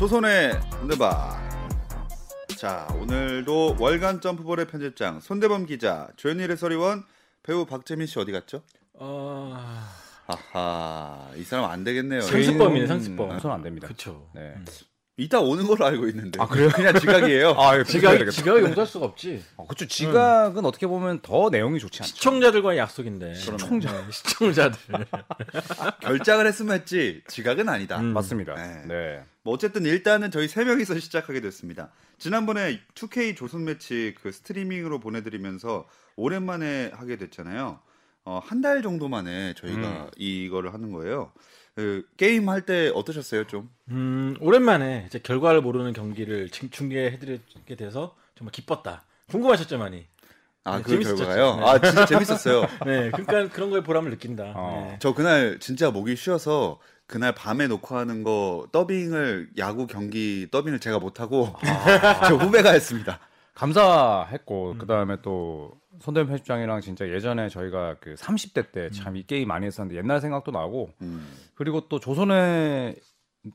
조선의 흔들바. 자, 오늘도 월간 점프볼의 편집장 손대범 기자, 조현일의 서리원, 배우 박재민 씨 어디 갔죠? 어... 하하, 이 사람 안 되겠네요. 상습범이네, 상습범. 손안 됩니다. 그렇죠. 네. 이따 오는 걸로 알고 있는데. 아, 그래요? 그냥 지각이에요. 아, 이거 지각. 지각을 용서할 수가 없지. 어, 그쵸. 지각은 어떻게 보면 더 내용이 좋지 않죠. 시청자들과의 약속인데. 시청자. 네, 시청자들. 결장을 했으면 했지 지각은 아니다. 음. 맞습니다. 네. 네. 뭐 어쨌든 일단은 저희 세 명이서 시작하게 됐습니다. 지난번에 2K 조선 매치 그 스트리밍으로 보내드리면서 오랜만에 하게 됐잖아요. 어, 한 달 정도 만에 저희가 음. 이거를 하는 거예요. 그, 게임 할 때 어떠셨어요, 좀? 음, 오랜만에 이제 결과를 모르는 경기를 중- 중계해드리게 돼서 정말 기뻤다. 궁금하셨죠, 많이. 아, 네, 그 재밌었죠. 결과가요? 네. 아, 진짜 재밌었어요. 네, 그러니까 그런 거에 보람을 느낀다. 어. 네. 저 그날 진짜 목이 쉬어서 그날 밤에 녹화하는 거 더빙을 야구 경기 더빙을 제가 못하고 저 후배가 했습니다. 감사했고 그다음에 또 손대현 편집장이랑 진짜 예전에 저희가 그 30대 때 참이 게임 많이 했었는데 옛날 생각도 나고 음. 그리고 또 조선의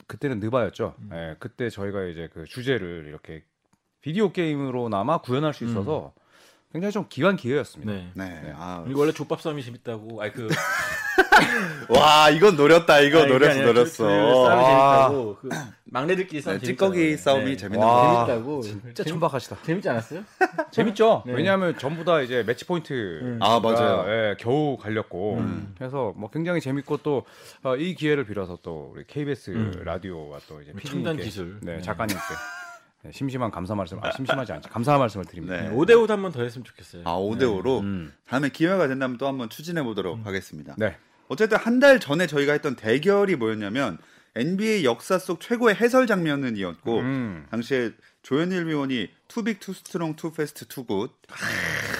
그때는 느바였죠. 예, 그때 저희가 이제 그 주제를 이렇게 비디오 게임으로나마 구현할 수 있어서 굉장히 좀 기간 기회였습니다. 네. 네. 아, 그리고 원래 족밥 싸움이 재밌다고. 아니 그 와, 이건 노렸다. 이거 아니, 노렸어, 아니라 노렸어. 그 싸움이 아. 재밌다고. 그 막내들끼리 싸움 네. 찌꺼기 싸움이 네. 재밌는 와. 거. 재밌다고. 진짜 재밌- 천박하시다. 재밌지 않았어요? 재밌죠. 네. 왜냐하면 전부 다 이제 매치 포인트. 음. 아, 맞아요. 예, 겨우 갈렸고 음. 그래서 뭐 굉장히 재밌고 또이 기회를 빌어서 또 우리 KBS 음. 라디오와 또 이제 첨단 기술. 네, 네. 작가님께 네, 심심한 감사 말씀, 아, 심심하지 않죠. 감사 말씀을 드립니다. 네. 5대 5도 한번 더 했으면 좋겠어요. 아, 5대 5로 음. 다음에 기회가 된다면 또 한번 추진해 보도록 하겠습니다. 네. 어쨌든 한 달 전에 저희가 했던 대결이 뭐였냐면 NBA 역사 속 최고의 해설 장면은 이었고 음. 당시에 조현일 위원이 too big, too strong, too fast, too good.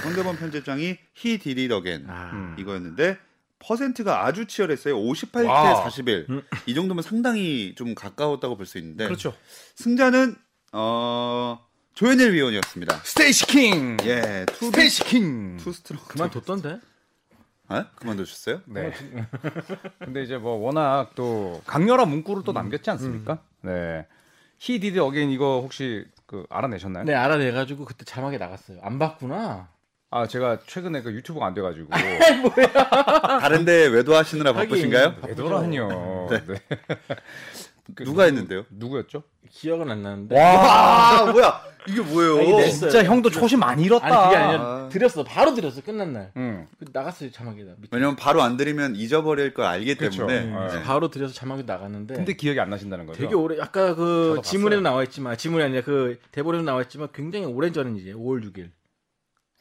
손대범 편집장이 He did it again 아. 음. 이거였는데 퍼센트가 아주 치열했어요. 58대 와. 41. 음. 이 정도면 상당히 좀 가까웠다고 볼 수 있는데 그렇죠. 승자는 어 조현일 위원이었습니다. 스테이시 킹. 예, too big, 스테이시 킹. Too strong. 그만뒀던데? 아? 그만두셨어요? 네. 근데 이제 뭐 워낙 또 강렬한 문구를 또 남겼지 않습니까? 네. He did it again 이거 혹시 그 알아내셨나요? 네, 알아내가지고 그때 자막에 나갔어요. 안 봤구나. 아 제가 최근에 그 유튜브가 안 돼가지고 다른데 외도하시느라. 바쁘신가요? 되더라니요. 네. 그 누가 했는데요? 누구였죠? 기억은 안 나는데. 와 아 뭐야? 이게 뭐예요? 아, 냈어요. 진짜 형도 초심 많이 잃었다. 아니 그게 아니라 아. 드렸어. 바로 드렸어. 끝난 날. 응. 그 나갔어요 자막에다. 밑에. 왜냐면 바로 안 드리면 잊어버릴 걸 알기 그쵸. 때문에. 음, 네. 바로 드려서 자막이 나갔는데. 근데 기억이 안 나신다는 거죠? 되게 오래 아까 그 지문에도. 나와 있지만 지문이 아니라 그 대본에도 나와 있지만 굉장히 오랜 전이지 5월 6일.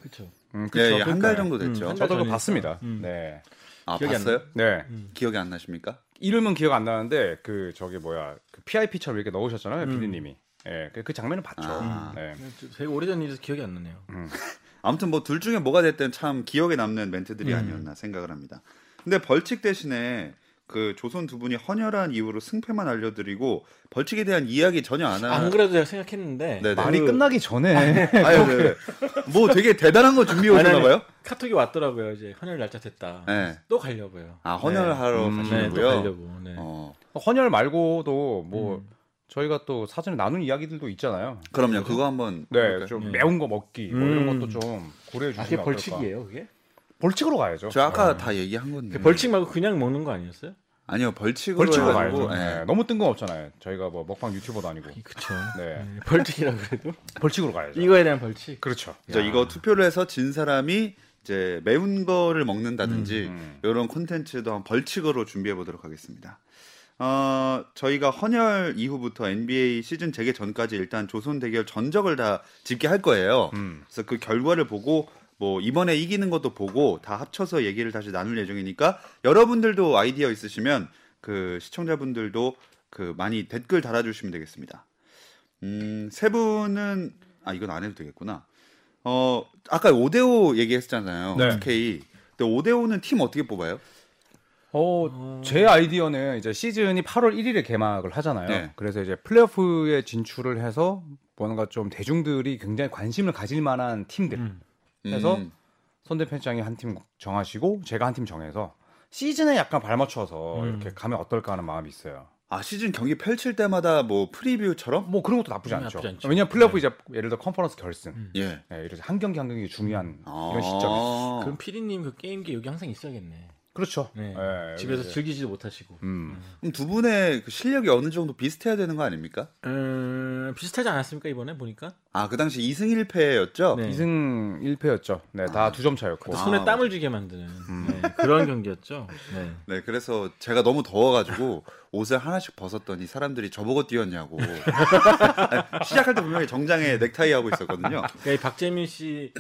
그렇죠. 음, 예, 그쵸. 예, 한달 그러니까요. 정도 됐죠. 음, 한 달. 저도 전이니까. 봤습니다. 음. 네. 아 봤어요? 네. 기억이 안 나십니까? 이름은 기억 안 나는데 그 저기 뭐야 그 PIP처럼 이렇게 넣으셨잖아요, 음. PD님이. 예, 그, 그 장면을 봤죠. 아. 네. 되게 오래전 일이라서 기억이 안 나네요. 아무튼 뭐 둘 중에 뭐가 됐든 참 기억에 남는 멘트들이 음. 아니었나 생각을 합니다. 근데 벌칙 대신에 그 조선 두 분이 헌혈한 이후로 승패만 알려드리고 벌칙에 대한 이야기 전혀 안안 하는. 그래도 내가 생각했는데 네네. 말이 그 끝나기 전에 아유, 네. 뭐 되게 대단한 거 준비해 아니, 아니, 오셨나 봐요? 카톡이 왔더라고요. 이제 헌혈 날짜 됐다. 네. 또 가려고요. 아 헌혈하러 음, 네, 또 가시는고요. 가려고. 네. 어, 헌혈 말고도 뭐 음. 저희가 또 사전에 나눈 이야기들도 있잖아요. 그럼요. 그거 한번. 네, 해볼까요? 좀 네. 매운 거 먹기 뭐 이런 음. 것도 좀 고려해 아, 주시면 그게 어떨까. 벌칙이에요, 그게? 벌칙으로 가야죠. 저 아까 네. 다 얘기한 건데. 그 벌칙 말고 그냥 먹는 거 아니었어요? 아니요 벌칙으로. 벌칙으로 가야죠. 예. 네, 너무 뜬금없잖아요. 저희가 뭐 먹방 유튜버도 아니고. 그쵸. 네, 네, 벌칙이라고 그래도 벌칙으로 가야죠. 이거에 대한 벌칙. 그렇죠. 저 이거 투표를 해서 진 사람이 이제 매운 거를 먹는다든지 음. 이런 콘텐츠도 한 벌칙으로 준비해 보도록 하겠습니다. 어, 저희가 헌혈 이후부터 NBA 시즌 재개 전까지 일단 조선 대결 전적을 다 집계할 거예요. 음. 그래서 그 결과를 보고 뭐 이번에 이기는 것도 보고 다 합쳐서 얘기를 다시 나눌 예정이니까 여러분들도 아이디어 있으시면 그 시청자분들도 그 많이 댓글 달아주시면 되겠습니다. 음, 세 분은 아 이건 안 해도 되겠구나. 어 아까 5대5 얘기했잖아요. 네. 2K. 근데 5대5는 팀 어떻게 뽑아요? 어, 제 아이디어는 이제 시즌이 8월 1일에 개막을 하잖아요. 네. 그래서 이제 플레이오프에 진출을 해서 뭔가 좀 대중들이 굉장히 관심을 가질 만한 팀들. 음. 해서 음, 손대 편장이 한 팀 정하시고 제가 한 팀 정해서 시즌에 약간 발맞춰서 음. 이렇게 가면 어떨까 하는 마음이 있어요. 아 시즌 경기 펼칠 때마다 뭐 프리뷰처럼 뭐 그런 것도 나쁘지 음, 않죠. 나쁘지 않죠. 왜냐면 플레이오프 이제 예를 들어 컨퍼런스 결승, 음. 예. 예, 이런 한 경기 한 경기 중요한 아. 이런 시점이. 그럼 피디님 그 게임기 여기 항상 있어야겠네. 그렇죠. 네. 예, 집에서 이제. 즐기지도 못하시고. 음. 그럼 두 분의 그 실력이 어느 정도 비슷해야 되는 거 아닙니까? 음, 비슷하지 않았습니까 이번에 보니까? 아 그 당시 2승 1패였죠. 네. 2승 1패였죠. 네, 다 두 점 차였고. 아. 손에 땀을 쥐게 만드는 네, 그런 경기였죠. 네. 네, 그래서 제가 너무 더워가지고 옷을 하나씩 벗었더니 사람들이 저보고 뛰었냐고. 시작할 때 분명히 정장에 넥타이 하고 있었거든요. 그러니까 이 박재민 씨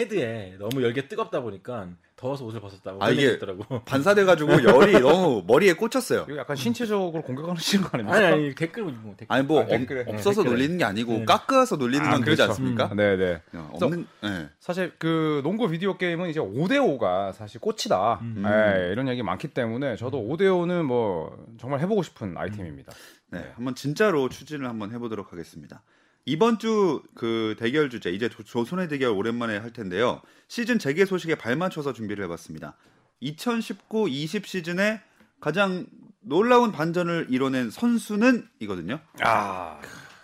헤드에 너무 열기가 뜨겁다 보니까 더워서 옷을 벗었다고 아, 이게- 얘기 있더라고. 반사돼가지고 열이 너무 머리에 꽂혔어요. 이거 약간 신체적으로 공격하시는 거 아닙니까? 아니 아니 댓글 뭐 댓글. 아니 뭐 아, 댓글에. 없- 없어서 댓글에. 놀리는 게 아니고 네. 깎아서 놀리는 아, 건 되지 그렇죠. 않습니까? 네, 네. 어, 없는 네. 사실 그 농구 비디오 게임은 이제 5대 5가 사실 꽃이다. 음. 예, 이런 얘기 많기 때문에 저도 5대 5는 뭐 정말 해보고 싶은 아이템입니다. 네, 한번 진짜로 추진을 한번 해보도록 하겠습니다. 이번 주 그 대결 주제 이제 조- 조선의 대결 오랜만에 할 텐데요. 시즌 재개 소식에 발맞춰서 준비를 해봤습니다. 2019-20 시즌에 가장 놀라운 반전을 이뤄낸 선수는 이거든요. 아,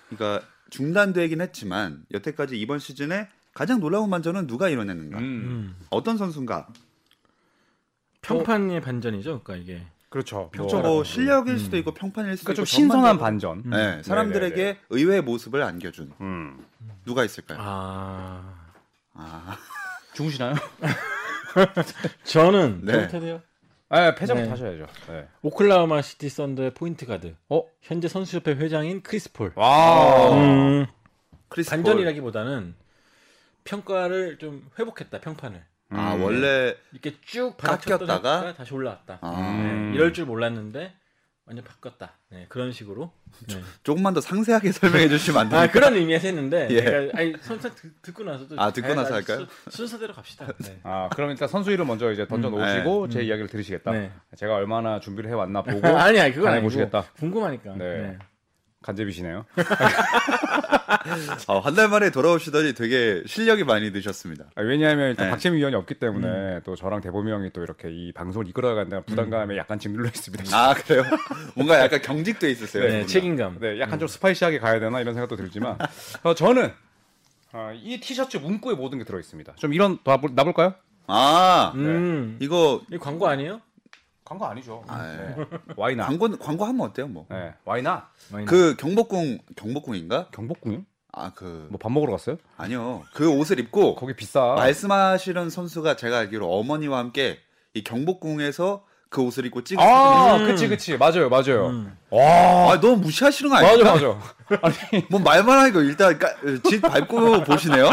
그러니까 중단되긴 했지만 여태까지 이번 시즌에 가장 놀라운 반전은 누가 이뤄냈는가? 음, 음. 어떤 선수인가? 평판의 반전이죠. 그러니까 이게. 그렇죠. 그렇죠. 뭐, 뭐 실력일 수도 있고 평판일 수도 그러니까 좀 있고 신선한 전반적으로. 반전. 네, 사람들에게 네네네. 의외의 모습을 안겨준 음. 누가 있을까요? 아 아, 죽으시나요? 저는 네. 돼요. 아, 패자부터 네. 하셔야죠. 네. 오클라호마 시티 썬더의 포인트 가드. 어? 현재 선수협회 회장인 크리스 폴. 와. 음, 크리스 폴. 반전이라기보다는 평가를 좀 회복했다. 평판을. 아 음. 원래 이렇게 쭉 깎였다가? 다시 올라왔다. 아, 음. 네, 이럴 줄 몰랐는데 완전 바꿨다. 네, 그런 식으로. 네. 조금만 더 상세하게 설명해 주시면 안아 됩니까? 그런 의미에서 했는데 예. 그러니까 아니 선수 듣고 나서도 아, 듣고 나서 할까요? 수- 순서대로 갑시다. 네. 아, 그럼 일단 선수 이름 먼저 이제 던져 음, 놓으시고 네. 제 음. 이야기를 들으시겠다. 네. 제가 얼마나 준비를 해 왔나 보고 아니 아니 그건 아니고 보시겠다. 궁금하니까. 네. 네. 간제비시네요. 어, 한달 만에 돌아오시더니 되게 실력이 많이 느셨습니다. 아, 왜냐하면 일단 네. 박재민 위원이 없기 때문에 음. 또 저랑 대범이 형이 또 이렇게 이 방송을 이끌어간다는 부담감에 약간 짓눌려 있습니다. 아 그래요? 뭔가 약간 경직돼 있으세요. 네. 책임감. 네, 약간 좀 스파이시하게 가야 되나 이런 생각도 들지만 어, 저는 어, 이 티셔츠 문구에 모든 게 들어 있습니다. 좀 이런 놔볼, 놔볼까요? 아 음. 이거 이 광고 아니에요? 광고 아니죠. 아, 예. 네. 와이나. 광고 광고 하면 어때요? 뭐. 네, 와이나. 그 경복궁 경복궁인가? 경복궁요? 아 그 뭐 밥 먹으러 갔어요? 아니요. 그 옷을 입고 거기 비싸. 말씀하시는 선수가 제가 알기로 어머니와 함께 이 경복궁에서 그 옷을 입고 찍은 아, 있어요. 그치 그치 맞아요 맞아요. 음. 와. 아 너무 무시하시는 거 맞아 아니에요? 맞아. 아니 뭐 말만 하니까 일단 까, 집 밟고 보시네요.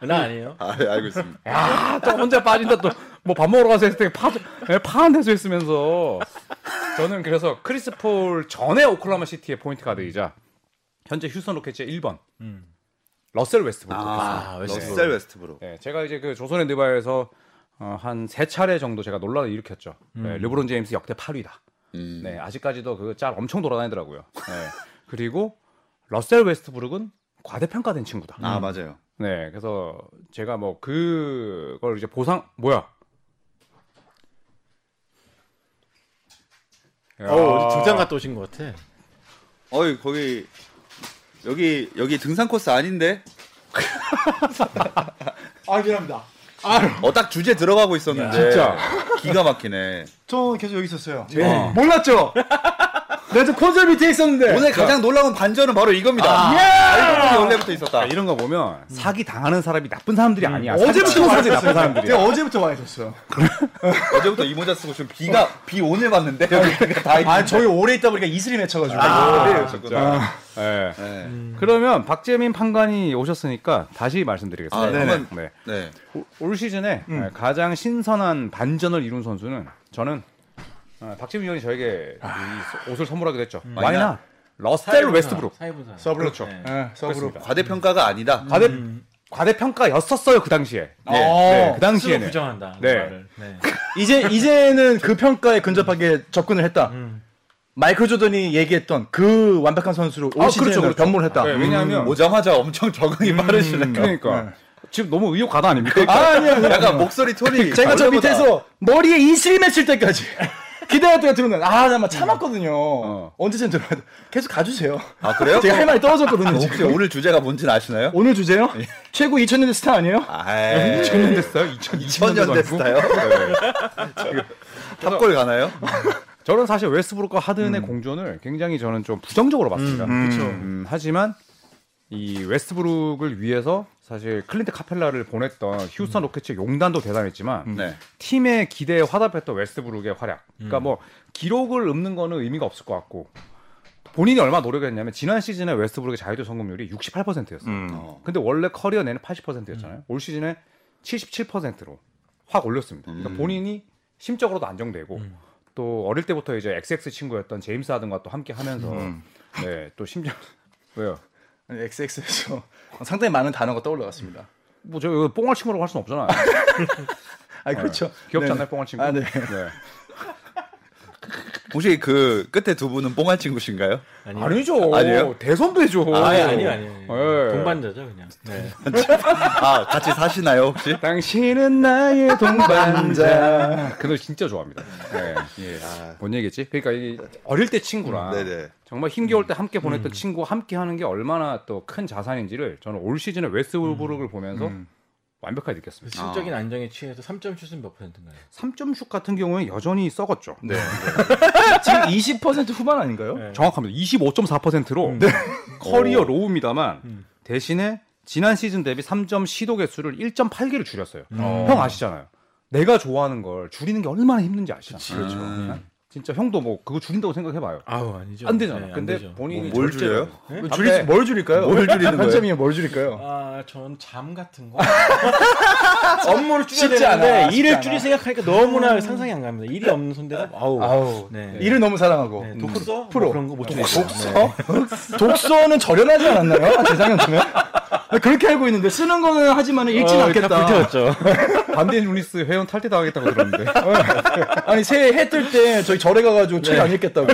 나 아니에요. 아 예, 알고 있습니다. 야, 또 혼자 빠진다 또 뭐 밥 먹으러 가서 했을 때 파, 예, 파한 데서 했으면서 저는 그래서 크리스 폴 전에 오클라호마 시티의 포인트 가드이자 현재 휴스턴 로켓츠의 1번 음. 러셀 웨스트브룩. 아, 아, 웨스트브룩. 러셀 웨스트브룩. 네, 제가 이제 그 조선의 느바에서 어, 한 세 차례 정도 제가 논란을 일으켰죠. 네, 르브론 제임스 역대 8위다. 음. 네, 아직까지도 그 짤 엄청 돌아다니더라고요. 네. 그리고 러셀 웨스트브룩은 과대평가된 친구다. 아 맞아요. 네, 그래서 제가 뭐 그걸 이제 보상 뭐야? 어, 어디 등산 갔다 오신 것 같아. 어이 거기 여기 여기 등산 코스 아닌데? 아 미안합니다. 어딱 주제 들어가고 있었는데 진짜. 기가 막히네. 저 계속 여기 있었어요. 네. 몰랐죠? 내가 저 콘솔 밑에 있었는데. 오늘 가장 놀라운 반전은 바로 이겁니다. 아, 알고 보니 원래부터 있었다. 자, 이런 거 보면 사기 당하는 사람이 나쁜 사람들이 아니야. 어제부터 사기 사람들이 나쁜. 사람들이야. 제가 어제부터 와 있었어요. 어제부터 이 모자 쓰고 지금 비가 비 오늘 봤는데 여기가 다. 아 저희 오래 있다 보니까 이슬이 맺혀가지고. 아, 그래요, 그렇구나. 네. 네. 그러면 박재민 판관이 오셨으니까 다시 말씀드리겠습니다. 아, 네. 네. 네. 네. 올- 올 시즌에 네, 가장 신선한 반전을 이룬 선수는 저는 어, 박재민 위원이 저에게 이 옷을 선물하기도 했죠. Why not 러셀 웨스트브룩. 서브룩. 그렇죠. 네. 네, 서브룩. 과대평가가 아니다. 과대 과대평가였었어요 그 당시에. 네. 네, 그 스스로 당시에는. 부정한다. 네. 네. 말을. 네. 이제 이제는 그 평가에 근접하게 접근을 했다. 음. 마이클 조던이 얘기했던 그 완벽한 선수로 올 아, 시즌을 그렇죠, 그렇죠. 변모를 했다. 네, 왜냐하면 오자마자 엄청 적응이 빠르시네요. 그러니까 네. 지금 너무 의욕 과다 아닙니까? 아, 아니야, 아니야. 약간 목소리 톤이 제가 저 밑에서 머리에 이슬이 맺힐 때까지 기다렸다가 들어오는 아, 나막 참았거든요. 어. 언제쯤 들어야 돼? 계속 가주세요. 아 그래요? 제가 할 말이 떨어졌거든요. 혹시 지금. 오늘 주제가 뭔지는 아시나요? 오늘 주제요? 최고 2000년대 스타 아니에요? 아이, 2000년 됐어요? 2000년대 스타요? 탑골 가나요? 저는 사실 웨스브룩과 하든의 공존을 굉장히 저는 좀 부정적으로 봤습니다. 음, 그쵸. 음, 하지만 이 웨스브룩을 위해서 사실 클린트 카펠라를 보냈던 휴스턴 로켓츠의 용단도 대단했지만 네. 팀의 기대에 화답했던 웨스브룩의 활약. 그러니까 뭐 기록을 읊는 거는 의미가 없을 것 같고 본인이 얼마나 노력했냐면 지난 시즌에 웨스브룩의 자유도 성공률이 68%였어요. 음. 어. 근데 원래 커리어 내내 80%였잖아요. 올 시즌에 77%로 확 올렸습니다. 그러니까 음. 본인이 심적으로도 안정되고 음. 또 어릴 때부터 이제 XX 친구였던 제임스 하든과 또 함께 하면서 음. 네, 또 심정 왜요? XX에서 상당히 많은 단어가 떠올라갔습니다. 뭐저 이거 뽕알 친구라고 할 수는 없잖아요. 아, 그렇죠. 귀엽지 네. 않나요, 뽕알 친구? 아, 네. 혹시 그 끝에 두 분은 뽕알 친구신가요? 아니요. 아니죠. 아니에요? 대선배죠. 아니 아니 아니. 예. 동반자죠 그냥. 네. 아 같이 사시나요 혹시? 당신은 나의 동반자. 그 노래 진짜 좋아합니다. 네. 예. 아, 뭔 얘기겠지? 그러니까 이 어릴 때 친구랑 네네. 정말 힘겨울 때 함께 보냈던 친구와 함께 하는 게 얼마나 또 큰 자산인지를 저는 올 시즌에 웨스트브룩을 보면서 음. 완벽하게 느꼈습니다. 심적인 안정에 취해서 3점 슛은 몇 퍼센트인가요? 3점 슛 같은 경우에 여전히 썩었죠. 네. 지금 20% 후반 아닌가요? 네. 정확합니다. 25.4%로 커리어 low입니다만 대신에 지난 시즌 대비 3점 시도 개수를 1.8개를 줄였어요. 어. 형 아시잖아요. 내가 좋아하는 걸 줄이는 게 얼마나 힘든지 아시잖아요. 그치, 그렇죠. 음. 진짜 형도 뭐 그거 줄인다고 생각해봐요. 아우 아니죠. 안 되잖아. 네, 안 근데 되죠. 본인이 뭘 절대로- 줄여요? 네? 줄일, 뭘 줄일까요? 뭘 줄이는 한 거예요? 점이면 뭘 줄일까요? 아, 전 잠 같은 거. 업무를 줄여야 쉽지 않아, 되는데 쉽지 일을 않아. 줄이 생각하니까 너무나 상상이 안 갑니다. 일이 없는 손대가 아우. 아우, 네. 일을 너무 사랑하고. 네, 독서 프로. 뭐 그런 거못 주겠어요. 독서? 독서는 저렴하지 않았나요? 아, 제 생각에는? 그렇게 알고 있는데 쓰는 거는 하지만 읽진 어, 않겠다. 다 불태웠죠. 반디앤루니스 회원 탈퇴 당하겠다고 들었는데. 아니 새해 해 뜰 때 저희 절에 가가지고 책 안 읽겠다고.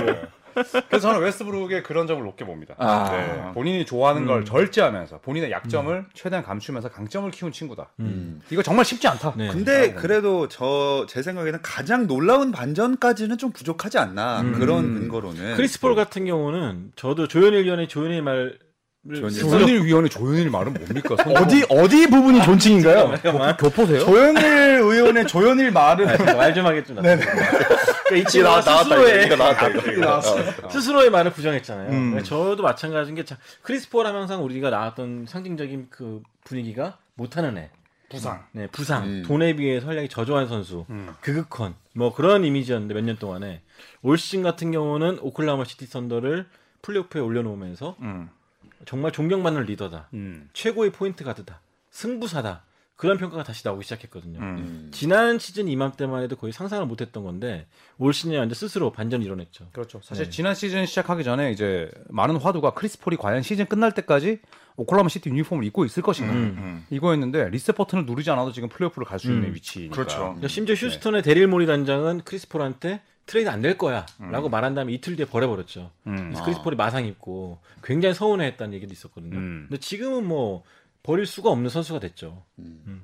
그래서 저는 웨스트브룩의 그런 점을 높게 봅니다. 아. 네, 본인이 좋아하는 걸 절제하면서 본인의 약점을 최대한 감추면서 강점을 키운 친구다. 음. 이거 정말 쉽지 않다. 네. 근데 그래도 저 제 생각에는 가장 놀라운 반전까지는 좀 부족하지 않나 음. 그런 근거로는 크리스폴 같은 경우는 저도 조현일 위원의 조현일 말을 조현일. 쓰려고- 조현일 위원의 조현일 말은 뭡니까? 어디 어디 부분이 존칭인가요? 잠깐만. 교포세요? 조현일 의원의 조현일 말은 말 좀 하겠죠. 나. 네네. 그러니까 이 이거 친구가 나- 나왔다 이거 스스로의 이거 나왔다 이거 이거 나왔어. 어. 스스로의 말을 부정했잖아요. 음. 그러니까 저도 마찬가지인 게 자, 크리스폴 하면 항상 우리가 나왔던 상징적인 그 분위기가 못하는 애. 부상. 네, 부상. 음. 돈에 비해 전략이 저조한 선수. 음. 그극헌. 뭐 그런 이미지였는데 몇 년 동안에 올 시즌 같은 경우는 오클라호마 시티 썬더를 플레이오프에 올려놓으면서 음. 정말 존경받는 리더다. 음. 최고의 포인트 가드다. 승부사다. 그런 평가가 다시 나오기 시작했거든요. 음. 음. 지난 시즌 이맘때만 해도 거의 상상을 못했던 건데 올 시즌에 완전 스스로 반전 이뤄냈죠. 그렇죠. 사실 네. 지난 시즌 시작하기 전에 이제 많은 화두가 크리스폴이 과연 시즌 끝날 때까지 오클라호마 시티 유니폼을 입고 있을 것인가 음. 음. 이거였는데 리셋 버튼을 누르지 않아도 지금 플레이오프를 갈 수 있는 음. 위치니까. 그렇죠. 그러니까 심지어 휴스턴의 데릴 모리 단장은 크리스폴한테 트레이드 안 될 거야라고 말한 다음에 이틀 뒤에 버려버렸죠. 음. 그래서 크리스 폴이 마상 입고 굉장히 서운해했다는 얘기도 있었거든요. 음. 근데 지금은 뭐 버릴 수가 없는 선수가 됐죠. 음.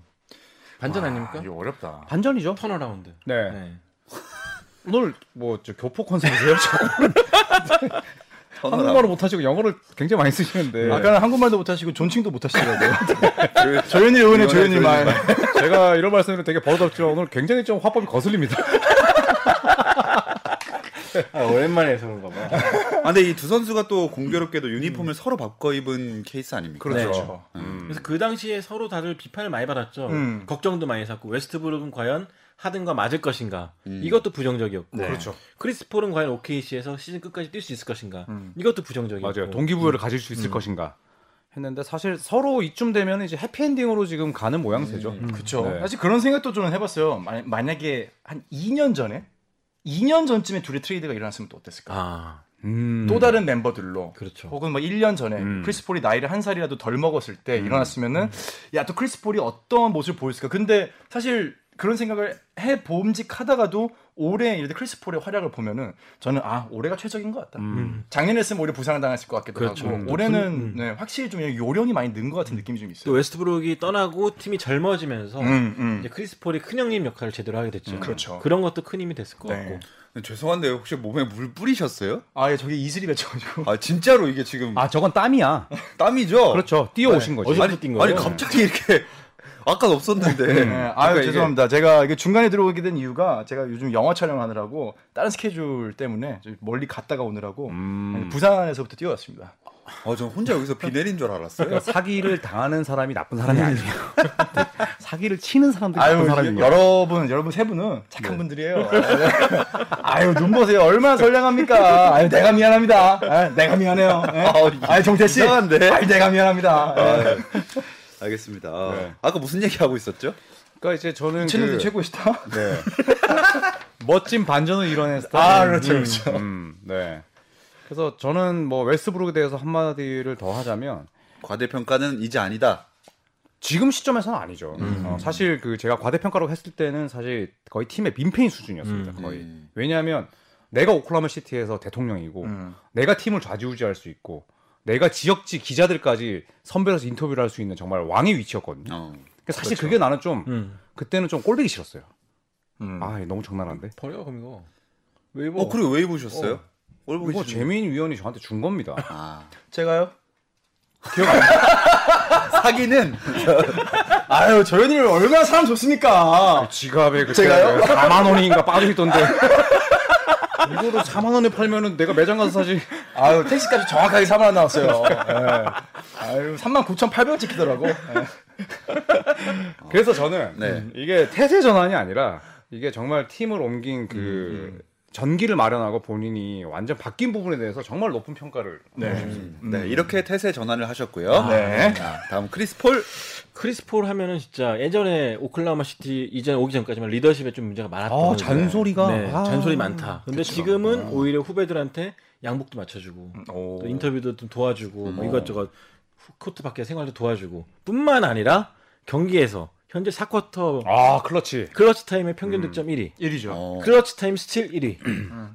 반전 아닙니까? 이거 어렵다. 반전이죠. Turnaround. 네. 네. 오늘 뭐저 교포 컨셉이세요? 한국말을 못하시고 영어를 굉장히 많이 쓰시는데 아까는 한국말도 못하시고 존칭도 못하시더라고요. 그 조현일 위원의 조현일 말. 제가 이런 말씀을 되게 버릇없지만 오늘 굉장히 좀 화법이 거슬립니다. 아, 오랜만에 해서 그런가 봐. 아, 근데 이 두 선수가 또 공교롭게도 유니폼을 서로 바꿔 입은 케이스 아닙니까? 그렇죠. 음. 그래서 그 당시에 서로 다들 비판을 많이 받았죠. 음. 걱정도 많이 샀고 웨스트브룩은 과연 하든과 맞을 것인가? 음. 이것도 부정적이었고. 네. 그렇죠. 크리스폴은 과연 OKC에서 시즌 끝까지 뛸 수 있을 것인가? 음. 이것도 부정적이었고. 맞아요. 동기부여를 가질 수 있을 것인가 했는데 사실 서로 이쯤 되면 이제 해피엔딩으로 지금 가는 모양새죠. 음. 그렇죠. 네. 사실 그런 생각도 저는 해봤어요. 만- 만약에 한 2년 전에 2년 전쯤에 둘의 트레이드가 일어났으면 또 어땠을까? 아, 음. 또 다른 멤버들로 그렇죠. 혹은 뭐 1년 전에 음. 크리스 폴이 나이를 한 살이라도 덜 먹었을 때 일어났으면은 야 또 크리스 폴이 어떤 모습을 보였을까? 근데 사실 그런 생각을 해 봄직하다가도 올해 예를 들어 크리스 폴의 활약을 보면은 저는 아 올해가 최적인 것 같다. 음. 작년에 했으면 오히려 부상을 당했을 것 같기도 그렇죠. 하고 음. 올해는 음. 네, 확실히 좀 요령이 많이 는 것 같은 느낌이 좀또 있어요. 웨스트브룩이 떠나고 팀이 젊어지면서 음, 음. 이제 크리스 폴이 큰 형님 역할을 제대로 하게 됐죠. 음, 그렇죠. 그런 것도 큰 힘이 됐을 것 네. 같고. 죄송한데 혹시 몸에 물 뿌리셨어요? 아, 예, 저기 이슬이 맺혀가지고. 아 진짜로 이게 지금 아 저건 땀이야. 땀이죠? 그렇죠. 뛰어오신 거지. 어디서 아니, 뛴 거예요? 아니 갑자기 이렇게 아까 없었는데 네, 아유 죄송합니다. 제가 이게 중간에 들어오게 된 이유가 제가 요즘 영화 촬영하느라고 다른 스케줄 때문에 좀 멀리 갔다가 오느라고 음. 부산에서부터 뛰어왔습니다. 어, 저 혼자 여기서 비 내린 줄 알았어요. 그러니까 사기를 당하는 사람이 나쁜 사람이 아니에요. 사기를 치는 사람들이 아유 나쁜 사람인 거야. 여러분 여러분 세 분은 착한 분들이에요. 아유 눈 보세요 얼마나 선량합니까? 아유 내가 미안합니다. 아, 내가 미안해요. 예? 아우, 아유 정태 씨. 이상한데? 아유 내가 미안합니다. 예. 아, 알겠습니다. 아, 네. 아까 무슨 얘기 하고 있었죠? 그러니까 이제 저는 채널도 그 최고시다. 네. 멋진 반전을 스타일. 아, 그렇죠, 그렇죠. 음, 네. 그래서 저는 뭐 웨스트브룩에 대해서 한마디를 더 하자면 과대평가는 이제 아니다. 지금 시점에서는 아니죠. 음. 어, 사실 그 제가 과대평가라고 했을 때는 사실 거의 팀의 민폐인 수준이었습니다. 음. 거의. 음. 왜냐하면 내가 오클라마 시티에서 대통령이고 음. 내가 팀을 좌지우지할 수 있고 내가 지역지 기자들까지 선별해서 인터뷰를 할 수 있는 정말 왕의 위치였거든요. 어. 그러니까 사실 그게 나는 좀 음. 그때는 좀 꼴보기 싫었어요. 음. 아 너무 장난한데. 버려 그럼 이거. 왜 입어? 어, 그리고 왜 입으셨어요? 얼굴 이거 재민 위원이 저한테 준 겁니다. 아, 제가요? 사기는 아유 저현이를 얼마나 사람 좋습니까? 지갑에 그때 제가요? 4만 원인가 빠져 있던데. 이거를 4만 원에 팔면은 내가 매장 가서 사지. 아유 택시까지 정확하게 3만 원 나왔어요. 예. 아유 3만 9,800원 찍히더라고. 예. 그래서 저는 네. 이게 태세 전환이 아니라 이게 정말 팀을 옮긴 그 전기를 마련하고 본인이 완전 바뀐 부분에 대해서 정말 높은 평가를 네. 네, 이렇게 태세 전환을 하셨고요. 네. 자, 다음 크리스 폴. 크리스 폴 하면은 진짜 예전에 오클라호마 시티 이전 오기 전까지만 리더십에 좀 문제가 많았던 아. 잔소리가? 네, 아. 잔소리 많다. 근데 지금은 오히려 후배들한테 양복도 맞춰주고 오. 또 인터뷰도 좀 도와주고 뭐 이것저것 후- 코트 밖에 생활도 도와주고 뿐만 아니라 경기에서 현재 4쿼터 아 클러치. 클러치 타임의 평균 득점 1위 1위죠. 어. 클러치 타임 스틸 1위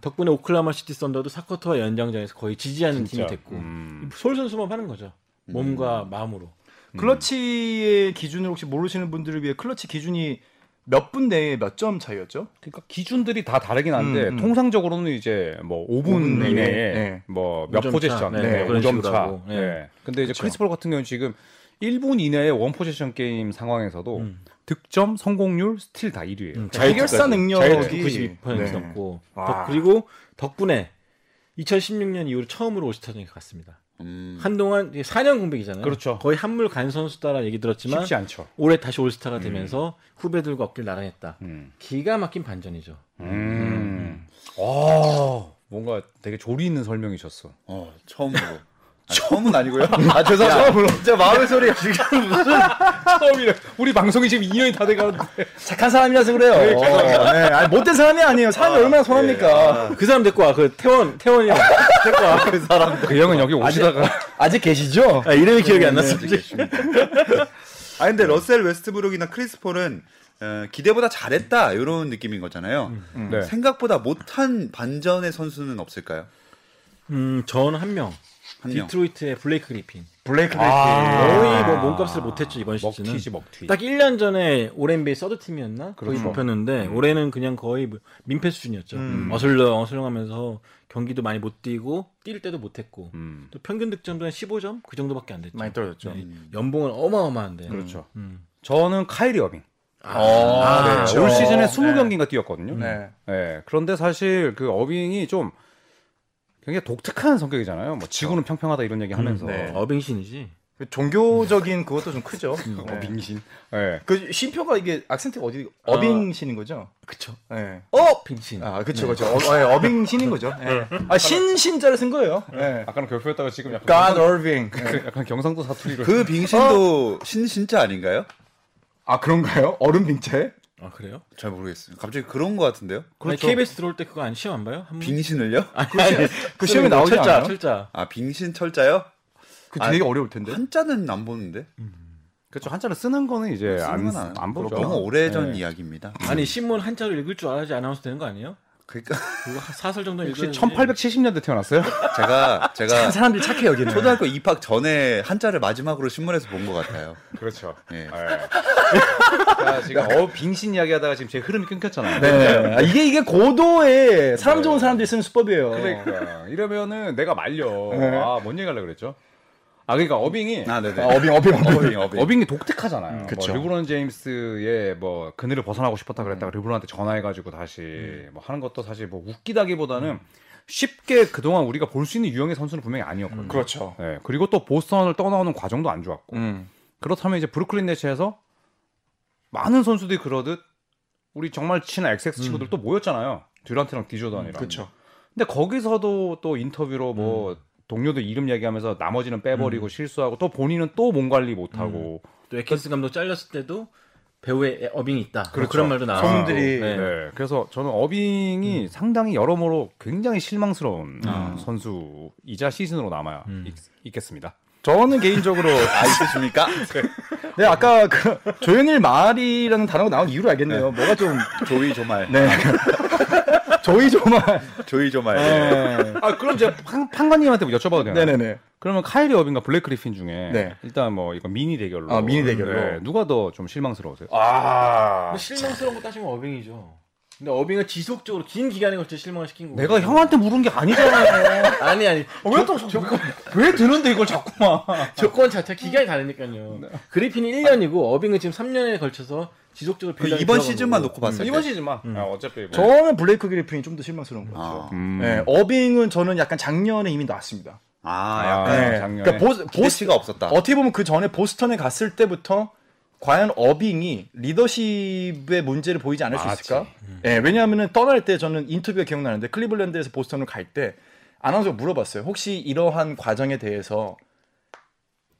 덕분에 오클라호마 시티 썬더도 4쿼터와 연장전에서 거의 지지 않는 팀이 됐고 음. 솔선수범 하는 거죠 몸과 마음으로 클러치의 기준을 혹시 모르시는 분들을 위해 클러치 기준이 몇 분 내에 몇 점 차이였죠? 그러니까 기준들이 다 다르긴 한데 음, 음. 통상적으로는 이제 뭐 5분, 5분 내에, 이내에 네. 뭐몇 오점 possession, 차. 네, 네, 그런 5점 식으로 차. 하고. 네. 네. 근데 이제 그쵸. 크리스폴 같은 경우는 지금 1분 이내에 one possession 게임 상황에서도 음. 득점, 성공률, 스틸 다 1위예요. 음, 해결사 능력이 92% 네. 넘고 와. 덕- 그리고 덕분에 2016년 이후로 처음으로 올스타전에 갔습니다. 음. 한동안 이게 4년 공백이잖아요. 그렇죠. 거의 한물 간 선수다라는 얘기 들었지만 쉽지 않죠. 올해 다시 올스타가 되면서 후배들과 어깨를 나란했다. 음. 기가 막힌 반전이죠. 음. 아, 뭔가 되게 조리 있는 설명이셨어. 어, 처음으로. 아, 처음은 아니고요. 아, 죄송합니다. 처음으로. 진짜 마음의 소리가 지금 무슨 처음이래. 우리 방송이 지금 2년이 다 돼가는데. 착한 사람이라서 그래요. 어, 네. 아니, 못된 사람이 아니에요. 사람이 얼마나 선합니까? 그 사람 데리고 와. 그 태원 태원이랑 데리고 와. 그 사람. 그 형은 여기 오시다가 아직 계시죠? 아, 이름이 기억이 안 네, 났어. 아 근데 러셀 웨스트브룩이나 크리스 폴은 어, 기대보다 잘했다 이런 느낌인 거잖아요. 네. 생각보다 못한 반전의 선수는 없을까요? 음, 저는 한 명. 디트로이트의 블레이크 그리핀. 블레이크 아. 거의 뭐 몸값을 못했죠 이번 시즌은. 먹튀지 먹튀. 딱 1년 전에 All-NBA Third Team이었나? 거의 그렇죠. 뽑혔는데 올해는 그냥 거의 뭐 민폐 수준이었죠. 음. 어슬렁 어슬렁하면서 경기도 많이 못 뛰고 뛸 때도 못했고 음. 또 평균 득점도 한 15점 그 정도밖에 안 됐죠. 많이 떨어졌죠. 네. 연봉은 어마어마한데. 그렇죠. 음. 저는 카이리 어빙. 아, 아, 네, 그렇죠. 올 시즌에 네. 20경기인가 뛰었거든요. 네. 네, 그런데 사실 그 어빙이 좀 굉장히 독특한 성격이잖아요. 뭐 지구는 평평하다 이런 얘기 하면서. 네. 어빙신이지. 그 종교적인 그것도 좀 크죠. 네. 어빙신. 네. 그 쉼표가 이게 악센트가 어디 어빙신인 거죠? 그쵸. 네. 어빙신. 아, 그쵸, 그쵸. 어, 어, 예, 어빙신인 거죠. 예. 아, 신신자를 쓴 거예요. 예. 아까는 결표했다가 지금 약간 God Irving. 예. 약간 경상도 사투리로. 그 빙신도 신신자 아닌가요? 아, 그런가요? 얼음 빙체? 아 그래요? 잘 모르겠어요. 갑자기 그런 것 같은데요? 아니, KBS 들어올 때 그거 안 시험 안 봐요? 한 번? 빙신을요? 아니, 아니, 그 시험에 나오지 철자, 않아요? 철자. 아 빙신 철자요? 그 되게 어려울 네? 텐데. 한자는 안 보는데. 그렇죠. 한자를 쓰는 거는 이제 안, 쓰는 건안 보죠. 너무 오래전 네. 이야기입니다. 아니 신문 한자로 읽을 줄 알아야지 아나운서 되는 거 아니에요? 그러니까 사설 정도 혹시 읽었는지. 1870년대 태어났어요? 제가 제가 사람들이 착해 여기는. 초등학교 입학 전에 한자를 마지막으로 신문에서 본 것 같아요. 그렇죠. 예. 자, 지금 어 빙신 이야기하다가 지금 제 흐름이 끊겼잖아요. 네. 아, 이게 이게 고도의 사람 좋은 사람들이 쓰는 수법이에요. 그러니까 이러면은 내가 말려. 네. 아, 뭔 얘기하려 그랬죠? 아, 그러니까 어빙이 아, 네네. 아, 어빙 어빙 어빙. 어빙, 어빙. 어빙이 독특하잖아요. 그쵸. 뭐 르브론 제임스의 뭐 그늘을 벗어나고 싶었다 그랬다가 르브론한테 전화해가지고 다시 뭐 하는 것도 사실 뭐 웃기다기보다는 쉽게 그동안 우리가 볼 수 있는 유형의 선수는 분명히 아니었거든요. 그렇죠. 네, 그리고 또 보스턴을 떠나오는 과정도 안 좋았고 음. 그렇다면 이제 브루클린 네츠에서 많은 선수들이 그러듯 우리 정말 친한 XX 친구들 또 모였잖아요. 듀란트랑 디조던이랑. 그렇죠. 근데 거기서도 또 인터뷰로 뭐 동료들 이름 얘기하면서 나머지는 빼버리고 실수하고 또 본인은 또 몸 관리 못하고 또 에켄스 감독 잘렸을 때도 배우의 어빙이 있다. 뭐 그렇죠. 그런 말도 나왔고. 소문들이- 네. 네. 그래서 저는 어빙이 상당히 여러모로 굉장히 실망스러운 아. 선수이자 시즌으로 남아 있, 겠습니다 저는 개인적으로 아 있으십니까? 네 아까 그 조현일 말이라는 단어가 나온 이유를 알겠네요. 뭐가 좀 조이 조말. 네. 조이 조말. 조이 조말. 네. 아 그럼 제가 판, 판관님한테 뭐 여쭤봐도 되나요? 네네네. 그러면 카이리 어빙과 블랙 그리핀 중에 네. 일단 뭐 이거 미니 대결로 아, 미니 대결로. 네, 누가 더 좀 실망스러우세요? 아. 근데 실망스러운 거 따지면 어빙이죠. 근데 어빙은 지속적으로 긴 기간에 걸쳐 실망을 시킨 거고. 내가 형한테 물은 게 아니잖아요. 아니 아니. 왜또 왜 드는데 이걸 자꾸만. 조건 자체 기간이 다르니까요. 그리핀이 1년이고 어빙은 지금 3년에 걸쳐서 지속적으로 그 이번 시즌만 거고. 놓고 봤을 때. 이번 시즌만. 아, 어차피 뭐. 저는 블레이크 그리핀이 좀 더 실망스러운 것 같아요. 아, 음. 네, 어빙은 저는 약간 작년에 이미 놨습니다. 아 아, 약간 네. 작년에. 그러니까 보스, 보스, 기대치가 없었다. 어떻게 보면 그 전에 보스턴에 갔을 때부터 과연 어빙이 리더십의 문제를 보이지 않을 수. 있을까? 예, 왜냐하면 떠날 때 저는 인터뷰가 기억나는데 클리블랜드에서 보스턴을 갈 때 아나운서가 물어봤어요. 혹시 이러한 과정에 대해서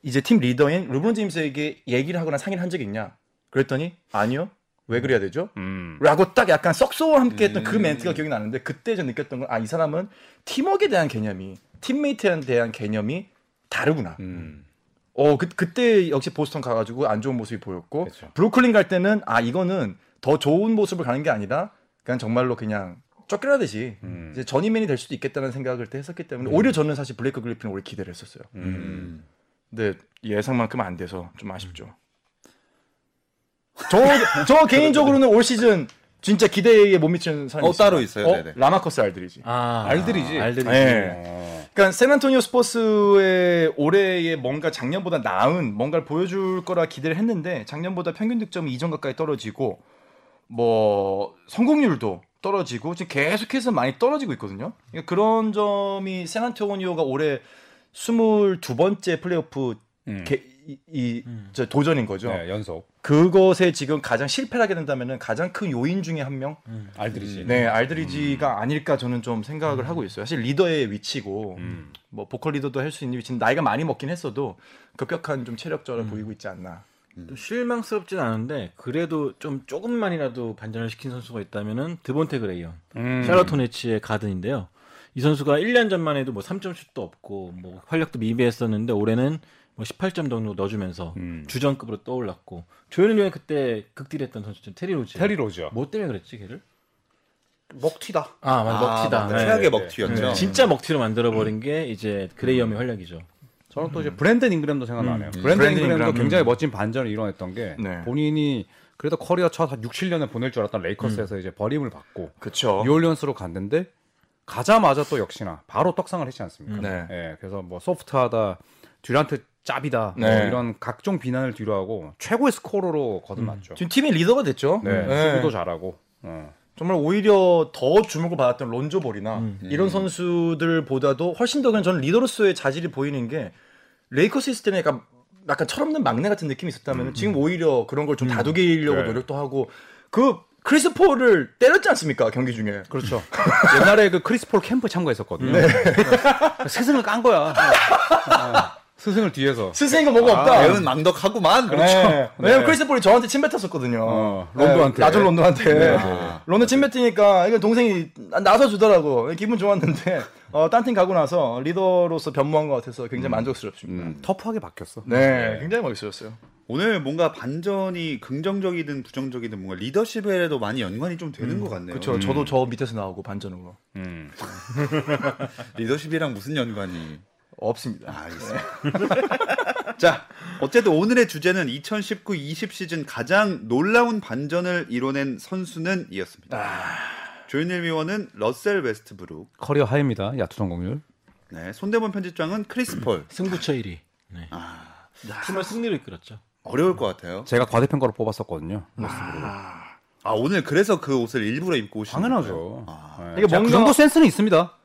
이제 팀 리더인 르브론 제임스에게 얘기를 하거나 상의를 한 적이 있냐? 그랬더니 아니요. 왜 그래야 되죠? 음. 라고 딱 약간 썩소와 함께 했던 그 멘트가 기억이 나는데 그때 저 느꼈던 건 아 이 사람은 팀워크에 대한 개념이 팀메이트에 대한 개념이 다르구나. 음. 어, 그, 그때 역시 보스턴 가가지고 안 좋은 모습이 보였고, 그쵸. 브루클린 갈 때는, 아, 이거는 더 좋은 모습을 가는 게 아니라, 그냥 정말로 그냥 쫓겨나듯이, 음. 이제 전임맨이 될 수도 있겠다는 생각을 때 했었기 때문에, 오히려 저는 사실 블레이크 그리핀을 오래 기대를 했었어요. 음. 근데 예상만큼 안 돼서 좀 아쉽죠. 저, 저 개인적으로는 올 시즌 진짜 기대에 못 미치는 사람이 어, 있습니다. 따로 있어요. 어? 라마커스 알드리지. 아, 알들이지. 알들이지. 네. 어. 그러니까 샌안토니오 스포츠의 올해의 뭔가 작년보다 나은 뭔가를 보여줄 거라 기대를 했는데 작년보다 평균 득점이 2점 가까이 떨어지고 뭐 성공률도 떨어지고 지금 계속해서 많이 떨어지고 있거든요. 그러니까 그런 점이 샌안토니오가 올해 22번째 플레이오프 음. 개- 이, 이- 저 도전인 거죠. 네, 연속. 그것에 지금 가장 실패를 하게 된다면은 가장 큰 요인 중에 한 명, 알드리지. 네 알드리지가 아닐까 저는 좀 생각을 하고 있어요. 사실 리더의 위치고 음. 뭐 보컬 리더도 할 수 있는 위치는 나이가 많이 먹긴 했어도 급격한 좀 체력전을 보이고 있지 않나. 좀 실망스럽진 않은데 그래도 좀 조금만이라도 반전을 시킨 선수가 있다면은 드본테 그레이엄, 음. 샬럿 호네츠의 가드인데요. 이 선수가 1년 전만 해도 뭐 3점 슛도 없고 뭐 활약도 미비했었는데 올해는 뭐 18점 정도 넣어주면서 음. 주전급으로 떠올랐고 조현일 형이 그때 극딜했던 선수죠 테리 로지어. 테리 로지어요. 뭐 때문에 그랬지 걔를? 먹튀다. 아 맞아 먹튀다. 맞다. 네. 최악의 네, 먹튀였죠. 네, 진짜 먹튀로 만들어버린 게 이제 그레이엄의 활약이죠. 저는 또 이제 브랜든 잉그램도 생각나네요. 음. 브랜든 브랜든 잉그램도 잉그램. 굉장히 멋진 반전을 이뤄냈던 게 네. 본인이 그래도 커리어 첫 한 6, 7년을 보낼 줄 알았던 레이커스에서 이제 버림을 받고 그렇죠. 뉴올리언스로 갔는데 가자마자 또 역시나 바로 떡상을 했지 않습니까? 네. 예, 그래서 뭐 소프트하다, 듀란트 짭이다, 뭐 네. 이런 각종 비난을 뒤로하고 최고의 scorer로 거듭났죠. 지금 팀의 리더가 됐죠. 네, 네. 수비도 잘하고. 어. 정말 오히려 더 주목을 받았던 론조볼이나 음. 이런 선수들보다도 훨씬 더 그냥 저는 리더로서의 자질이 보이는 게 레이커스 있을 때는 약간 약간 철없는 막내 같은 느낌이 있었다면 지금 오히려 그런 걸 좀 다독이려고 네. 노력도 하고 그 크리스 폴을 때렸지 않습니까 경기 중에 그렇죠. 옛날에 그 크리스 폴 캠프 참가했었거든요. 스승을 깐 거야. 어, 스승을 뒤에서. 스승이가 뭐가 없다. 배은 망덕하구만. 네. 왜냐면 네. 크리스 폴이 저한테 침 뱉었었거든요. 어, 론도한테. 나중 론도한테. 네. 론도 침 뱉으니까 이거 동생이 나서 주더라고. 기분 좋았는데 어, 딴 팀 가고 나서 리더로서 변모한 것 같아서 굉장히 만족스럽습니다. 음, 터프하게 바뀌었어. 네, 굉장히 멋있었어요. 오늘 뭔가 반전이 긍정적이든 부정적이든 뭔가 리더십에도 많이 연관이 좀 되는 것 같네요. 그렇죠. 저도 저 밑에서 나오고 반전으로 음. 리더십이랑 무슨 연관이? 없습니다. 아, 알겠습니다. 자, 어쨌든 오늘의 주제는 2019-20 시즌 가장 놀라운 반전을 이뤄낸 선수는 이었습니다. 조현일 위원은 러셀 웨스트브룩, career high입니다. 야투 성공률. 네, 손대범 편집장은 크리스 폴. 승부처 1위. 네. 아, 팀을 승리로 이끌었죠. 어려울 것 같아요. 제가 과대평가로 뽑았었거든요. 웨스트브룩. 아, 오늘 그래서 그 옷을 일부러 입고 오신 당연하죠. 아. 네. 이게 제가 그 뭔가- 정도 센스는 있습니다.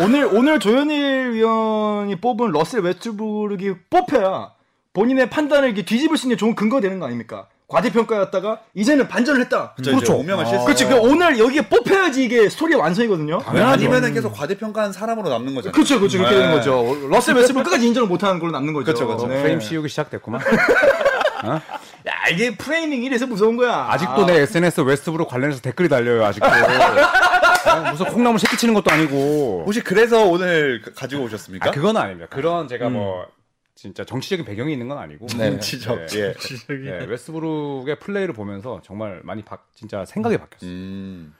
오늘 오늘 조현일 위원이 뽑은 러셀 웨스트브룩이 뽑혀야 본인의 판단을 이렇게 뒤집을 수 있는 좋은 근거 가 되는 거 아닙니까? 과대평가였다가 이제는 반전을 했다. 그렇죠. 그렇죠. 오명을 씻을 수. 그렇지. 그 오늘 여기에 뽑혀야지 이게 스토리의 완성이거든요. 아니면은 계속 과대평가한 사람으로 남는 거잖아요. 그렇죠, 그렇죠. 그렇게 네. 되는 거죠. 러셀 웨스트브룩 끝까지 인정을 못하는 걸로 남는 거죠. 그렇죠, 그렇죠. 네. 프레임 씌우기 시작됐구만. 야 이게 framing 이래서 무서운 거야. 아직도 내 SNS 웨스트브룩 관련해서 댓글이 달려요. 아직도. 어, 무슨 콩나물 새끼 치는 것도 아니고. 혹시 그래서 오늘 가- 가지고 오셨습니까? 아, 그건 아닙니다. 그런 제가 뭐 진짜 정치적인 배경이 있는 건 아니고. 네. 지적. 네. 예. 네, 웨스트브룩의 플레이를 보면서 정말 많이 바, 진짜 생각이 바뀌었어요. 음.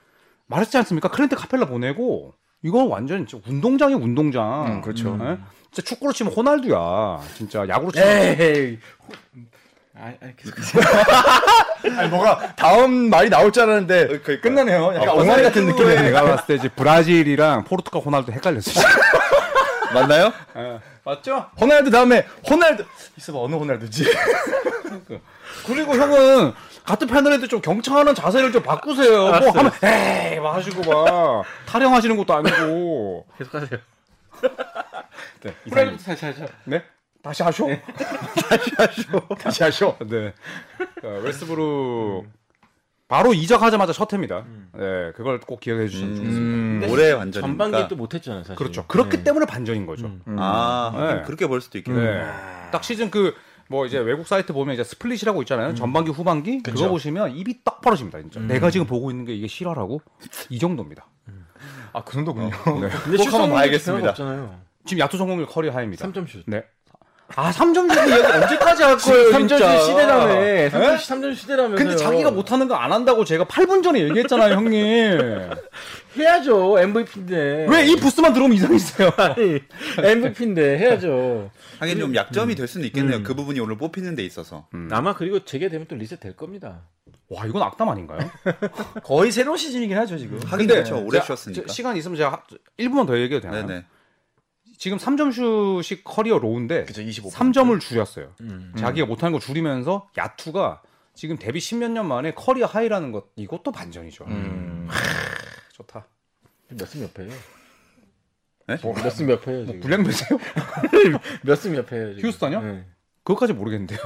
말했지 않습니까? 클린트 카펠라 보내고 이건 완전 진짜 운동장이 운동장. 음, 그렇죠. 예? 진짜 축구로 치면 호날두야. 진짜 야구로 치면 에이. 아, 아 계속 아니 뭐가 다음 말이 나올 줄 알았는데 어, 그러니까요. 끝나네요. 약간 아, 엉아리 같은 호날두의- 느낌이네요. 내가 봤을 때 이제 브라질이랑 포르투갈 호날두 헷갈렸어. 맞나요? 맞죠? 호날두 다음에 호날두 있어봐 어느 호날두지? 그리고 형은 같은 패널인데 좀 경청하는 자세를 좀 바꾸세요. 뭐 알았어요. 하면 에이 막 하시고 막 타령하시는 것도 아니고. 계속 하세요. 네, 프라이드 이상입니다. 다시 하죠. 네? 다시 하쇼? 다시 하쇼. 네. 어, 웨스트브룩 바로 이적하자마자 셔트입니다. 네, 그걸 꼭 기억해 주시면 좋겠습니다. 음. 올해 완전. 전반기에 또 못했잖아요, 사실. 그렇죠. 그렇기 네. 때문에 반전인 거죠. 음. 아, 네. 그렇게 볼 수도 있겠네요. 네. 딱 시즌 그 뭐 이제 외국 사이트 보면 이제 스플릿이라고 있잖아요. 전반기 후반기 그거 그쵸. 보시면 입이 딱 벌어집니다, 진짜. 내가 지금 보고 있는 게 이게 실화라고 이 정도입니다. 아그 정도군요. 네. 근데 꼭슛 한번 봐야겠습니다. 지금 야투 성공률 커리어 하입니다. 3점 슛. 네. 아, 3점 슛 이야기 언제까지 할 거예요, 3점 진짜. 슛 시대라며. 3점 슛, 3점 슛 시대라면서요. 근데 자기가 못하는 거 안 한다고 제가 8분 전에 얘기했잖아요, 형님. 해야죠. MVP인데. 왜 이 부스만 들어오면 이상했어요. 아니, MVP인데 해야죠. 하긴 좀 약점이 될 수는 있겠네요. 음. 그 부분이 오늘 뽑히는 데 있어서. 아마 그리고 재개되면 또 리셋 될 겁니다. 와, 이건 악담 아닌가요? 거의 새로운 시즌이긴 하죠 지금. 하긴 근데 그렇죠. 오래 쉬었으니까. 저- 시간 있으면 제가 1분만 더 얘기해도 되나요? 네네. 지금 3점 슛이 커리어 그죠 25. 3점을 줄였어요. 음. 자기가 못하는 거 줄이면서 야투가 지금 데뷔 10몇 년 만에 career high라는 것 이것도 반전이죠. 음. 좋다. 몇승몇 패예요? 네? 몇승몇 패예요 지금? 불량 매세요? 몇승몇 패예요 지금? 휴스턴이요? 네. 그것까지 모르겠는데요.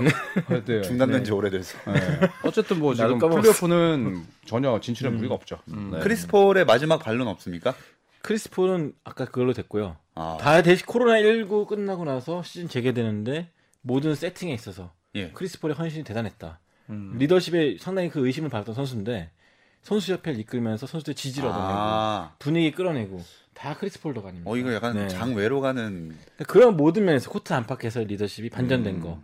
네. 중단된 지 오래돼서. 네. 어쨌든 뭐 지금. 플레이오프는 전혀 진출에 무리가 없죠. 네. 크리스폴의 마지막 반론 없습니까? 크리스폴은 아까 그걸로 됐고요. 아, 다 대신 코로나 19 끝나고 나서 시즌 재개되는데 모든 세팅에 있어서 예. 크리스폴의 헌신이 대단했다. 음. 리더십에 상당히 그 의심을 받았던 선수인데 선수 협회를 이끌면서 선수들 지지를 얻어내고 아, 분위기 끌어내고 다 크리스폴 덕아닙니까? 어 이거 약간 네. 장외로 가는. 그런 모든 면에서 코트 안팎에서 리더십이 반전된 음. 거.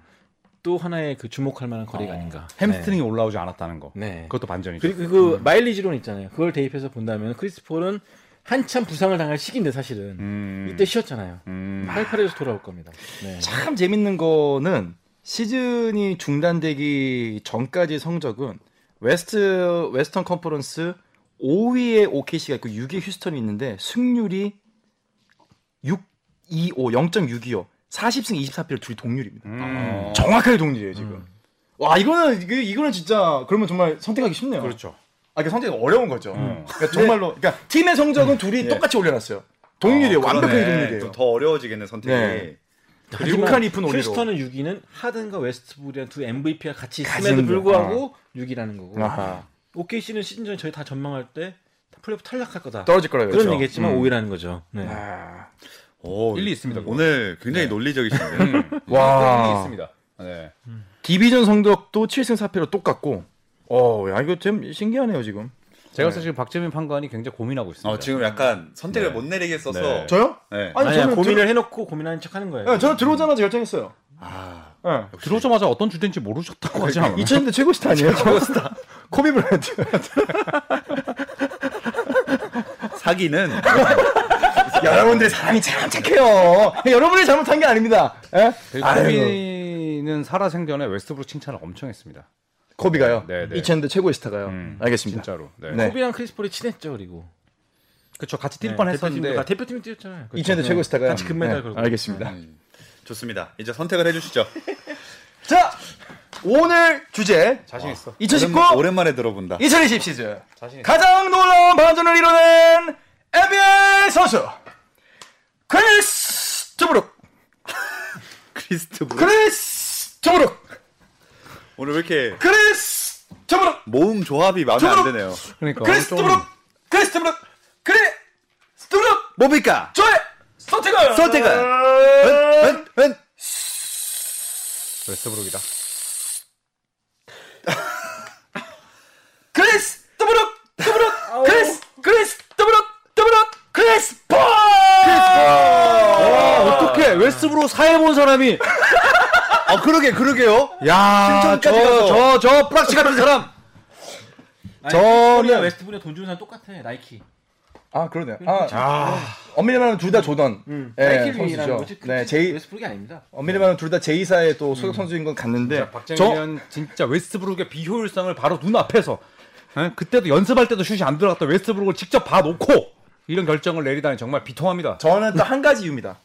또 하나의 그 주목할 만한 거리가 아닌가. 햄스트링이 올라오지 않았다는 거. 네. 네. 그것도 반전이죠. 그리고 그 마일리지론 있잖아요. 그걸 대입해서 본다면 크리스 폴은 한참 부상을 당할 시기인데 사실은 음. 이때 쉬었잖아요. 음. 팔팔해서 돌아올 겁니다. 네. 참 재밌는 거는 시즌이 중단되기 전까지 성적은 웨스트 웨스턴 컨퍼런스 5위에 OKC가 있고 6위에 휴스턴이 있는데 승률이 625 0.625 40승 24패를 둘이 동률입니다. 음. 정확하게 동률이에요 지금. 와 이거는 이거- 이거는 진짜 그러면 정말 선택하기 쉽네요. 그렇죠. 아, 이게 선택이 어려운 거죠. 음. 그러니까 정말로 그러니까 팀의 성적은 둘이 똑같이 올려놨어요. 동률이에요. 어, 완벽하게 그러네. 동률이에요. 좀더 어려워지겠네 선택이. 네. 오리로. 휴스턴은 6위는 하든과 웨스트브룩이라는 두 MVP가 같이 있음에도 불구하고 6위라는 거고. 아하. OKC는 시즌 전에 저희 다 전망할 때 플레이오프 탈락할 거다. 떨어질 거라고 그런 했죠. 얘기했지만 음. 5위라는 거죠. 네. 아, 오, 일리 있습니다. 오늘 굉장히 네. 논리적이신데요. 음. 와. 일리 있습니다. 네. 디비전 성적도 7승 4패로 똑같고. 어, 야 이거 좀 신기하네요 지금. 제가 사실 박재민 판관이 굉장히 고민하고 있습니다. 어, 지금 약간 선택을 네. 못 내리겠어서. 네. 저요? 네. 아니 아니, 저는 고민을 해놓고 고민하는 척하는 거예요. 들어, 네, 저는 들어오자마자 결정했어요. 아, 응. 들어오자마자 어떤 주제인지 모르셨다고 하지 않아요? 2000년대 최고 스타 아니에요? 최고 스타. 코비 브라이언트. 사기는 여러분들의 사랑이 참 착해요. 여러분이 잘못한 게 아닙니다. 예? 아유. 코비는 살아생전에 웨스트브룩 칭찬을 엄청 했습니다. 코비가요. 네, 네. 2000년대 최고의 스타가요. 음, 알겠습니다. 진짜로. 네. 네. 코비랑 크리스폴이 친했죠 그리고. 그쵸 같이 뛸 네, 뻔했었는데 대표팀도- 대표팀이 뛰었잖아요. 2000년대 최고의 스타가요. 같이 금메달 네, 걸고. 알겠습니다. 좋습니다. 이제 선택을 해주시죠. 자, 오늘 주제 자신 있어. 2019 오랜만, 오랜만에 들어본다. 2020 시즌 자신 있어. 가장 놀라운 반전을 이뤄낸 NBA 선수 크리스 트브룩 크리스 트 브 크리스 트브룩 오늘 왜 이렇게 크리스 트브룩! 모음 조합이 마음에 안 드네요. 그러니까 크리스 좀 트브룩! 크리스 트브룩! 크리스 트브룩! 뭡니까? 저의 선택은 선택은? 은, 은, 웨스트브룩이다. 크리스 트브룩! 트브룩! 크리스 크리스 트브룩! 트브룩! 크리스 폴 아, 어떻게 웨스트브룩 사회 본 사람이 아 그러게 그러게요. 야, 칭찬까지 가서. 저, 저, 저, 프락치 같은 사람. 저는 웨스트브룩에 돈 주는 사람 똑같아 나이키. 아 그러네요. 아, 엄밀히 말하면 둘 다 조던. 예, 나이키를 선수죠. 거지. 네, 제이 웨스트브룩이 아닙니다. 엄밀히 말하면 둘 다 J사의 또 소속 선수인 건 맞는데 저 박정희는 진짜 웨스트브룩의 비효율성을 바로 눈 앞에서 예? 그때도 연습할 때도 슛이 안 들어갔던 웨스트브룩을 직접 봐놓고 이런 결정을 내리다니 정말 비통합니다. 저는 또 한 가지 이유입니다.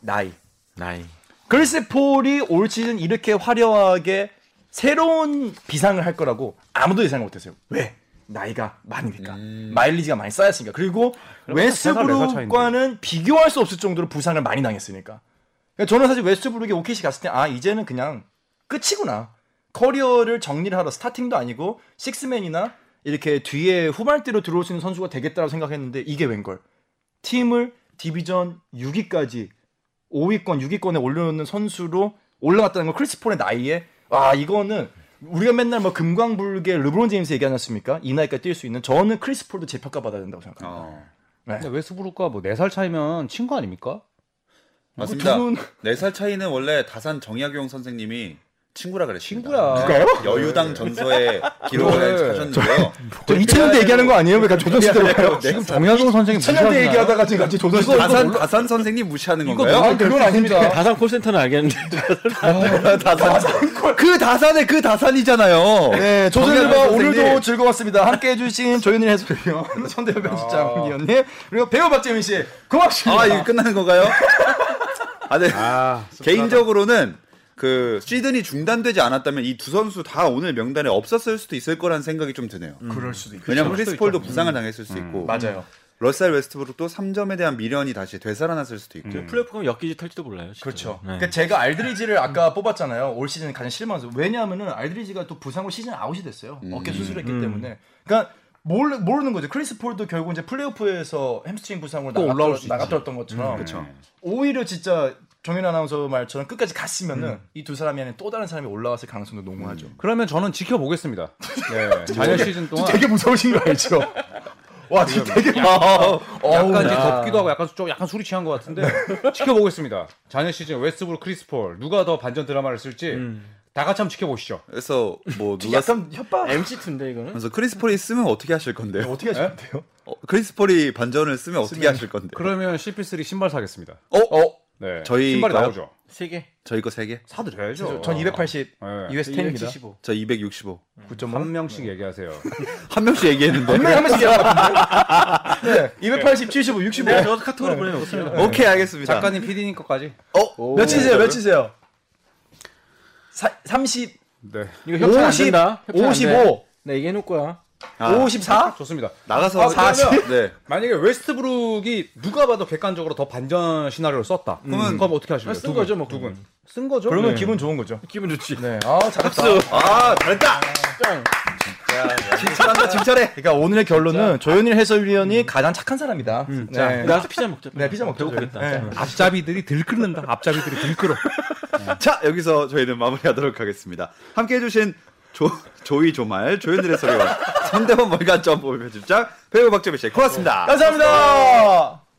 나이. 나이. 글쎄 폴이 올 시즌 이렇게 화려하게 새로운 비상을 할 거라고 아무도 예상을 못했어요. 왜? 나이가 많으니까. 마일리지가 많이 쌓였으니까. 그리고 세살, 네살 웨스트브룩과는 비교할 수 없을 정도로 부상을 많이 당했으니까. 그러니까 저는 사실 웨스트브룩이 OKC 갔을 때 아 이제는 그냥 끝이구나. 커리어를 정리를 하러 스타팅도 아니고 식스맨이나 이렇게 뒤에 후발대로 들어올 수 있는 선수가 되겠다고 생각했는데 이게 웬걸? 팀을 디비전 6위까지 5위권, 6위권에 올려놓는 선수로 올라갔다는 건 크리스 폴의 나이에 와 이거는 우리가 맨날 뭐 금강불괴 르브론 제임스 얘기하지 않습니까? 이 나이까지 뛸 수 있는 저는 크리스 폴도 재평가 받아야 된다고 생각합니다. 어, 근데 웨스트브룩과 뭐 4살 차이면 친구 아닙니까? 맞습니다. 두 분- 네살 차이는 원래 다산 정약용 선생님이 친구라 그랬습니다. 친구야. 누가요? 여유당 전서에 기록을 그래. 하셨는데요. 저 2000년대 얘기하는 거 아니에요? 왜 갑자기 조던 시대로 가요? 지금 정약용 선생이 2000년대 얘기하다가 지금 조던 시대로 다산 다산 선생님 무시하는 이거 건가요? 아, 그건 아닙니다. 다산 콜센터는 알겠는데. 다산 그 다산의 그 다산이잖아요. 네, 조선일보 선생님. 오늘도 즐거웠습니다. 함께 해주신 조현일 해설위원, 손대현 편집장 위원님, 그리고 배우 박재민 씨, 고맙습니다. 아 이거 끝나는 건가요? 아, 네. 아, 개인적으로는 그 시즌이 중단되지 않았다면 이 두 선수 다 오늘 명단에 없었을 수도 있을 거라는 생각이 좀 드네요. 그럴 수도 있고. 왜냐면 크리스 폴도 부상을 당했을 수 있고 맞아요. 러셀 웨스트브룩도 3점에 대한 미련이 다시 되살아났을 수도 있고 플레이오프 가면 엮이지 털지도 몰라요. 진짜. 그렇죠. 네. 그러니까 제가 알드리지를 아까 뽑았잖아요. 올 시즌 가장 실망한 선수. 왜냐하면은 알드리지가 또 부상으로 시즌 아웃이 됐어요. 어깨 수술했기 때문에. 그러니까 모르, 모르는 거죠. 크리스 폴도 결국 이제 플레이오프에서 햄스트링 부상으로 또 올라올 수 있지. 나갔던 것처럼. 그렇죠. 오히려 진짜 정현 아나운서 말처럼 끝까지 갔으면은 이두 사람이 아닌 또 다른 사람이 올라왔을 가능성도 농후하죠. 그러면 저는 지켜보겠습니다. 네, 잔여 시즌 동안 되게 무서우신 거 알죠? 와, 진짜 되게 어우, 약간 이제 야. 덥기도 하고 약간 좀 약간 술이 취한 것 같은데 지켜보겠습니다. 잔여 시즌 웨스트브룩 크리스폴 누가 더 반전 드라마를 쓸지 다 같이 한번 지켜보시죠. 그래서 뭐 누가 약간 협박 멘트인데 이거는. 그래서 크리스 폴이 쓰면 어떻게 하실 건데요? 어떻게 하시면 돼요? 어, 크리스 폴이 반전을 쓰면 어떻게 하실 건데요? 그러면 CP3 신발 사겠습니다. 어? 어? 네, 저희 신발이 거요? 나오죠. 세 개. 저희 거 3개? 사드려야죠. 전 280 네. US 10입니다. 275. 저 265. 9.5. 한 명씩 얘기하세요. 한 명씩 얘기했는데. 한것 같은데. 네, 280, 75, 65. 내가 저 카톡으로 보내놓을게요. 오케이 알겠습니다. 작가님 PD님 것까지. 어? 몇이세요? 몇이세요? 사, 30, 네, 이거 협찬 안 50, 된다. 협찬 안 돼. 55, 나 얘기해놓을 거야. 아, 54? 좋습니다. 나가서 아, 그러면- 네. 만약에 웨스트브룩이 누가 봐도 객관적으로 더 반전 시나리오를 썼다. 그러면 그럼 어떻게 하실래요? 쓴 거죠, 뭐. 두 분. 쓴 거죠. 그러면 네. 기분 좋은 거죠. 기분 좋지. 네, 아, 잘했다. 아 잘했다. 짱. 칭찬한다 칭찬해. 그러니까 오늘의 결론은 조현일 해설위원이 가장 착한 사람이다. 자, 네. 나가서 피자 먹자. 네, 피자 먹자. 배고프겠다. 네. 자. 앞잡이들이 들끓는다. 앞잡이들이 들끓어. 자 여기서 저희는 마무리하도록 하겠습니다. 함께 해주신 조 조이 조말 조현들의 소리와 손대원 월간 점프 편집장 배우 박재민 씨 고맙습니다. 감사합니다.